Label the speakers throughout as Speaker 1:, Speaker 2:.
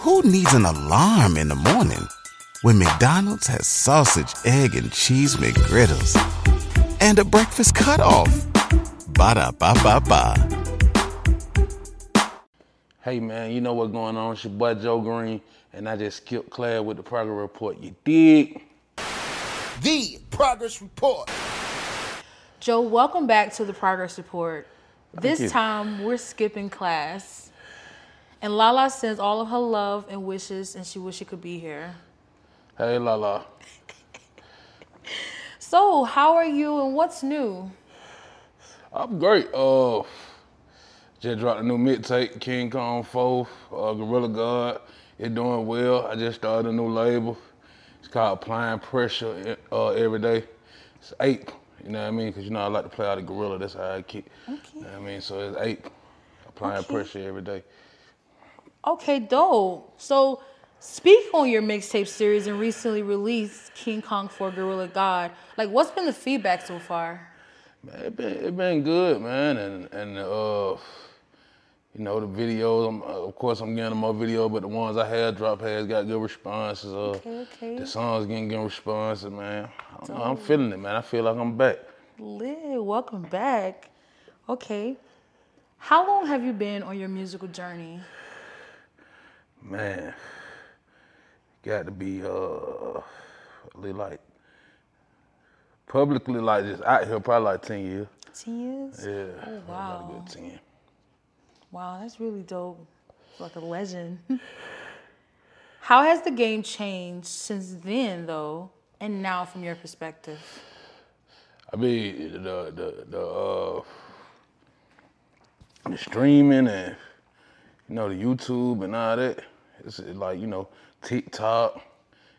Speaker 1: Who needs an alarm in the morning when McDonald's has sausage, egg, and cheese McGriddles and a breakfast cutoff? Ba da ba ba ba.
Speaker 2: Hey man, you know what's going on? It's your boy Joe Green, and I just skipped Claire with the progress report. You dig?
Speaker 3: The Progress Report.
Speaker 4: Joe, welcome back to the Progress Report. This
Speaker 2: you.
Speaker 4: time we're skipping class. And Lala sends all of her love and wishes, and she wishes she could be here.
Speaker 2: Hey Lala.
Speaker 4: So, how are you and what's new?
Speaker 2: I'm great. Uh, just dropped a new mixtape, King Kong 4, uh, Gorilla God. It's doing well. I just started a new label. It's called Applying Pressure uh, Every Day. It's ape, you know what I mean? Because you know I like to play out of Gorilla. That's how I kick.
Speaker 4: Okay.
Speaker 2: You know what I mean? So it's ape. Applying
Speaker 4: Okay.
Speaker 2: pressure every day.
Speaker 4: Okay, dope. So, speak on your mixtape series and recently released King Kong 4 Gorilla God. Like, what's been the feedback so far?
Speaker 2: Man, it been it been good, man, and and uh, you know the videos. I'm, uh, of course, I'm getting more video, but the ones I had dropped has got good responses. Uh,
Speaker 4: Okay, okay.
Speaker 2: The songs getting good responses, man. I don't know, I'm feeling it, man. I feel like I'm back.
Speaker 4: Lit, welcome back. Okay. How long have you been on your musical journey?
Speaker 2: Man, got to be uh, like publicly like just out here probably like ten years.
Speaker 4: 10 years?
Speaker 2: Yeah,
Speaker 4: Oh, wow.
Speaker 2: good ten.
Speaker 4: Wow, that's really dope. It's like a legend. How has the game changed since then, though, and now from your perspective?
Speaker 2: I mean, the the the uh, the streaming and you know the YouTube and all that. It's like you know TikTok.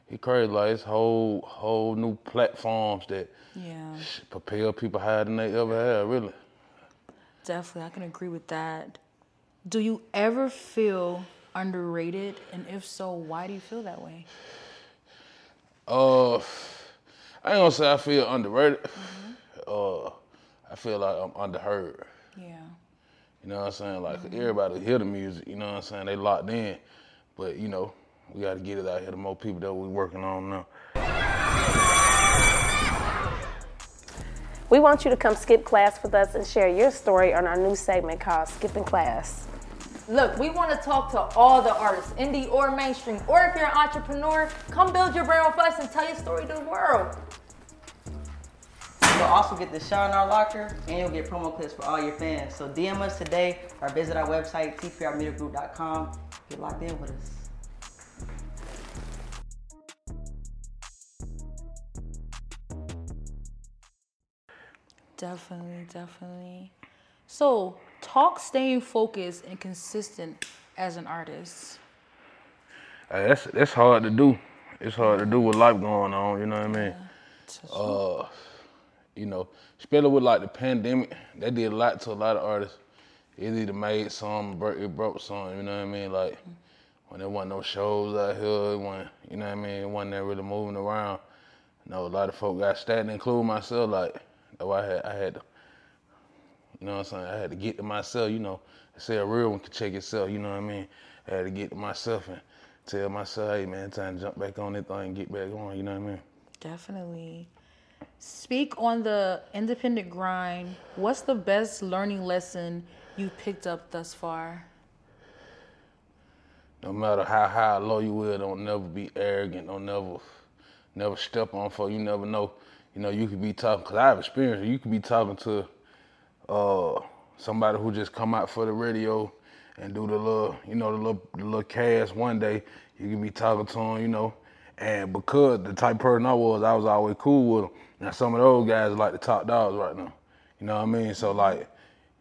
Speaker 2: It crazy like it's whole whole new platforms that
Speaker 4: Yeah,
Speaker 2: propel people higher than they ever have. Really.
Speaker 4: definitely. I can agree with that. Do you ever feel underrated? And if so, why do you feel that way?
Speaker 2: Uh, I ain't gonna say I feel underrated. Uh, I feel like I'm underheard.
Speaker 4: Yeah.
Speaker 2: You know what I'm saying? Like everybody hear the music. You know what I'm saying? They locked in, but you know we got to get it out here to more people that we working on now.
Speaker 5: We want you to come skip class with us and share your story on our new segment called Skipping Class.
Speaker 6: Look, we want to talk to all the artists, indie or mainstream, or if you're an entrepreneur, come build your brand with us and tell your story to the world.
Speaker 7: You'll also get the shot in our locker, and you'll get promo clips for all your fans. So DM us today or visit our website, tprmediagroup.com. Get locked in with us.
Speaker 4: Definitely, definitely. So, talk staying focused and consistent as an artist.
Speaker 2: Hey, that's that's hard to do. It's hard to do with life going on. You know what I mean? Uh, you know, especially with like the pandemic, that did a lot to a lot of artists. It either made some, broke, it broke some. You know what I mean? Like when there wasn't no shows out here, when you know what I mean, it wasn't really moving around. You know, a lot of folk got stagnant, including myself. Like why I had I had to, you know what I'm saying? I had to get to myself. You know, say a real one can check itself. You know what I mean? I had to get to myself and tell myself, hey man, time to jump back on that thing and get back on. You know what I mean?
Speaker 4: Definitely. Speak on the independent grind. What's the best learning lesson you picked up thus far?
Speaker 2: no matter how high or low you will, don't never be arrogant. Don't never, never step on for. You never know. You know, you could be talking. Cause I have experience. You could be talking to uh, somebody who just come out for the radio and do the little, you know, the little, the little cast one day. You could be talking to them, you know, and because the type person I was, I was always cool with them. Now some of those guys like the top dogs right now. You know what I mean? So like,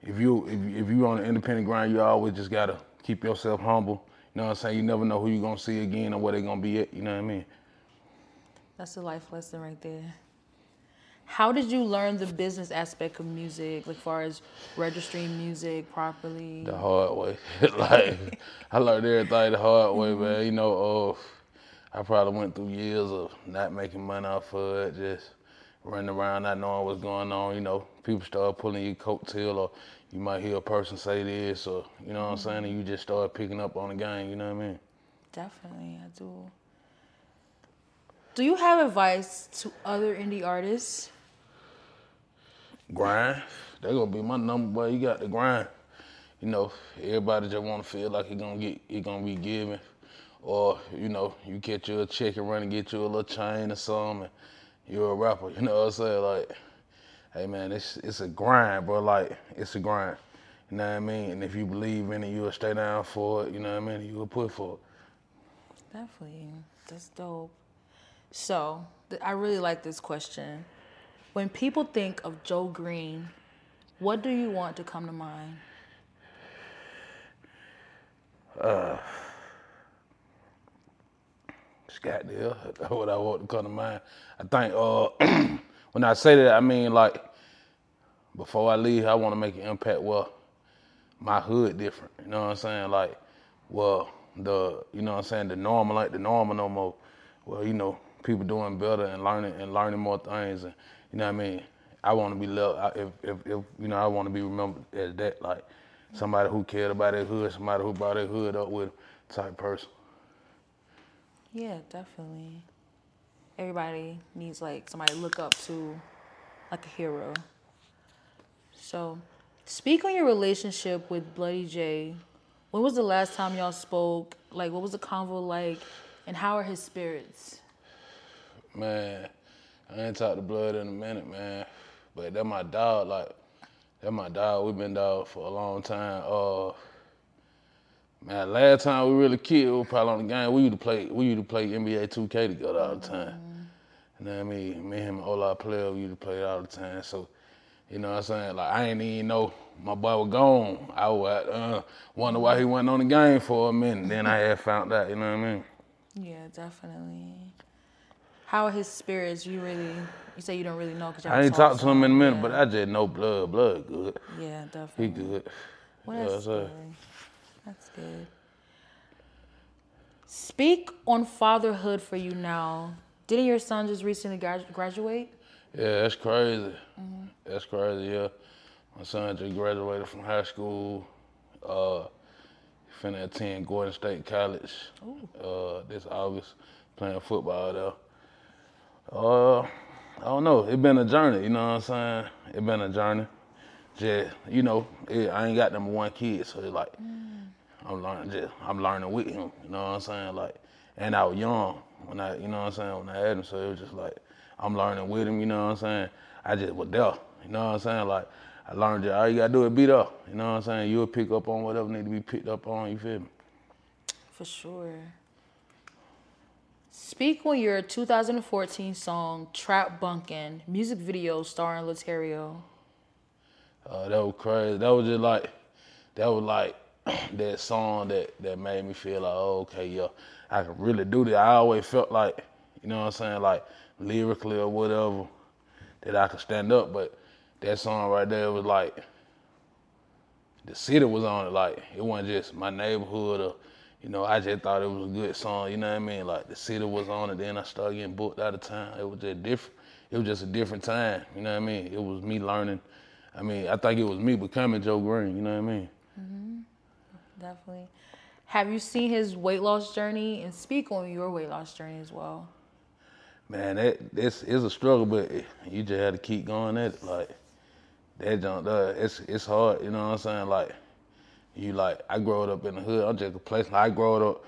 Speaker 2: if you if if you on an independent grind, you always just gotta keep yourself humble. You know what I'm saying? You never know who you're gonna see again or where they're gonna be at. You know what I mean?
Speaker 4: That's a life lesson right there. How did you learn the business aspect of music, like far as registering music properly?
Speaker 2: The hard way. like I learned everything the hard way, man. You know, uh, I probably went through years of not making money off of it, just running around not knowing what's going on. You know, people start pulling your coattail, or you might hear a person say this, or you know what I'm mm-hmm. saying, and you just start picking up on the game. You know what I mean?
Speaker 4: Definitely, I do. Do you have advice to other indie artists?
Speaker 2: grind. That gonna be my number, boy. You got to grind. You know, everybody just wanna feel like he gonna get, he gonna be given, or you know, you catch you a check and run and get you a little chain or something, and you're a rapper. You know what I'm saying? Like, hey man, it's it's a grind, bro. Like, it's a grind. You know what I mean? And if you believe in it, you will stay down for it. You know what I mean? You will put for it.
Speaker 4: Definitely. That's dope. So, th- I really like this question. When people think of Joe Green, what do you want to come to mind?
Speaker 2: Scott deal. That's what I want to come to mind. I think uh, when I say that, I mean like before I leave, I want to make an impact. Well, my hood different. You know what I'm saying? Like, well, the you know what I'm saying the normal like the normal no more. Well, you know, people doing better and learning and learning more things, and you know what I mean. I want to be loved. If, if, if you know, I want to be remembered as that, like somebody who cared about their hood, somebody who brought their hood up with, type person.
Speaker 4: Yeah, definitely. Everybody needs like somebody to look up to, like a hero. So, speak on your relationship with Bloody Jay. When was the last time y'all spoke? Like, what was the convo like? And how are his spirits?
Speaker 2: Man, I ain't talked to Blood in a minute, man. But that my dog, like, that my dog. we been dog for a long time. Uh, man, last time we really killed, probably on the game. We used to play, we used to play NBA 2K together all the time. You know what I mean? Me and him and Ola player, we used to play all the time. So, you know what I'm saying? Like, I ain't even know my boy was gone. I was uh, wonder why he wasn't on the game for a minute. Then I had found out, you know what I mean?
Speaker 4: Yeah, definitely. How are his spirits? You really, you say you don't really know because
Speaker 2: I ain't talked to him in a minute, but I just know blood, blood good.
Speaker 4: yeah, definitely.
Speaker 2: He good.
Speaker 4: Well,
Speaker 2: Yeah,
Speaker 4: that's good. Speak on fatherhood for you now. Didn't your son just recently gradu- graduate?
Speaker 2: Yeah, that's crazy. That's crazy, yeah. My son just graduated from high school. Uh, finna attend Gordon State College uh, this August, playing football there. Uh, I don't know. It's been a journey, you know what I'm saying? It's been a journey. Just, you know, it, I ain't got number one kid, so it's like, I'm learning just, I'm learning with him, you know what I'm saying? Like, and I was young when I, you know what I'm saying, when I had him, so it was just like, I'm learning with him, you know what I'm saying? I just was there, you know what I'm saying? Like, I learned just, all you gotta do is beat up, you know what I'm saying? You'll pick up on whatever need to be picked up on, you feel me?
Speaker 4: For sure. Speak on your 2014 song Trap Bunkin' music video starring Laterio.
Speaker 2: Uh, that was crazy. That was just like, that was like that song that, that made me feel like, oh, okay, yeah, I can really do this. I always felt like, you know what I'm saying, like lyrically or whatever, that I could stand up. But that song right there was like, the city was on it. Like, it wasn't just my neighborhood or, you know, I just thought it was a good song, you know what I mean? Like, the city was on it, then I started getting booked out of town. It was just different. It was just a different time, you know what I mean? It was me learning. I mean, I think it was me becoming Joe Green, you know what I mean?
Speaker 4: Definitely. Have you seen his weight loss journey? And speak on your weight loss journey as well.
Speaker 2: Man, that it's a struggle, but you just had to keep going at it. Like that junk, uh, it's it's hard. You know what I'm saying? Like you like I grew up in the hood. I'm just a place. Like, I grew up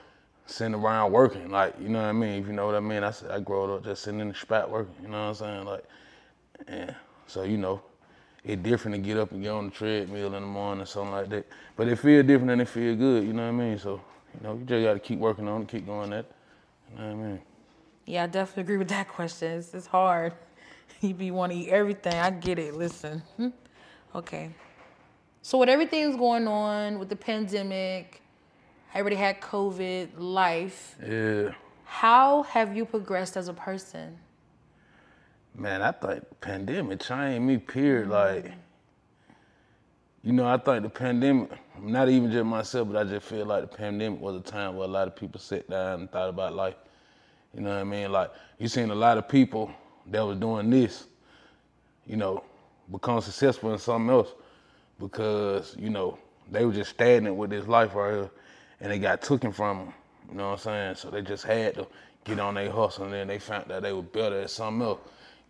Speaker 2: sitting around working. Like you know what I mean? If you know what I mean, I I grew up just sitting in the spot working. You know what I'm saying? Like, and so you know, it's different to get up and get on the treadmill in the morning or something like that. But it feel different and it feel good. You know what I mean? So you know, you just got to keep working on it, keep going at it. You know what I mean?
Speaker 4: Yeah, I definitely agree with that question. It's, it's hard. You be want to eat everything. I get it. Listen. Okay. So with everything's going on with the pandemic, everybody had COVID, life.
Speaker 2: Yeah.
Speaker 4: How have you progressed as a person?
Speaker 2: Man, I thought the pandemic changed me, period. Like, you know, I thought the pandemic, not even just myself, but I just feel like the pandemic was a time where a lot of people sat down and thought about life. You know what I mean? Like, you seen a lot of people that was doing this, you know, become successful in something else because, you know, they were just stagnant with this life right here and it got taken from them. You know what I'm saying? So they just had to get on their hustle, and then they found that they were better at something else.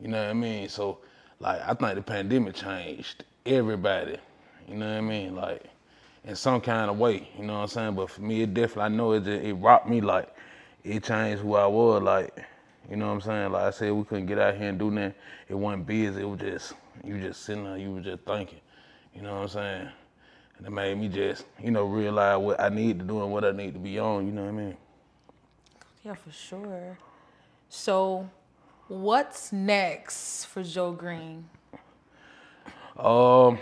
Speaker 2: You know what I mean? So, like, I think the pandemic changed everybody. You know what I mean? Like, in some kind of way. You know what I'm saying? But for me, it definitely, I know it just, it rocked me. Like, it changed who I was. Like, you know what I'm saying? Like I said, we couldn't get out here and do nothing. It wasn't busy. It was just, you just sitting there, you were just thinking. You know what I'm saying? And it made me just, you know, realize what I need to do and what I need to be on. You know what I mean?
Speaker 4: Yeah, for sure. So, what's next for Joe Green?
Speaker 2: Um,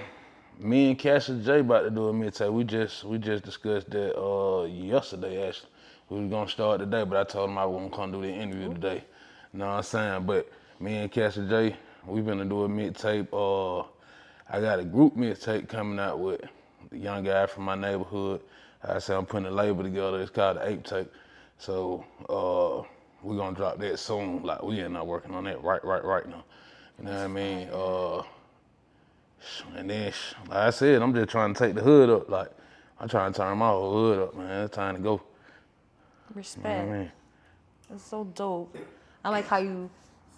Speaker 2: me and Cassia J about to do a mixtape. We just we just discussed that uh yesterday actually. We was gonna start today, but I told him I wasn't gonna come do the interview today. You know what I'm saying? But me and Cassia J, we gonna do a mixtape. Uh, I got a group mixtape coming out with the young guy from my neighborhood. I said I'm putting a label together. It's called the Ape Tape. So uh, we're gonna drop that soon. Like we ain't not working on that right, right, right now. You know what I mean? Uh, and then, like I said, I'm just trying to take the hood up. Like I'm trying to turn my whole hood up, man. It's time to go.
Speaker 4: Respect.
Speaker 2: You know what I mean?
Speaker 4: It's so dope. I like how you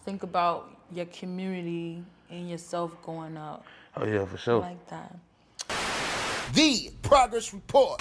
Speaker 4: think about your community and yourself going up.
Speaker 2: Oh yeah, for sure.
Speaker 4: I
Speaker 2: sure.
Speaker 4: like that.
Speaker 3: The Progress Report.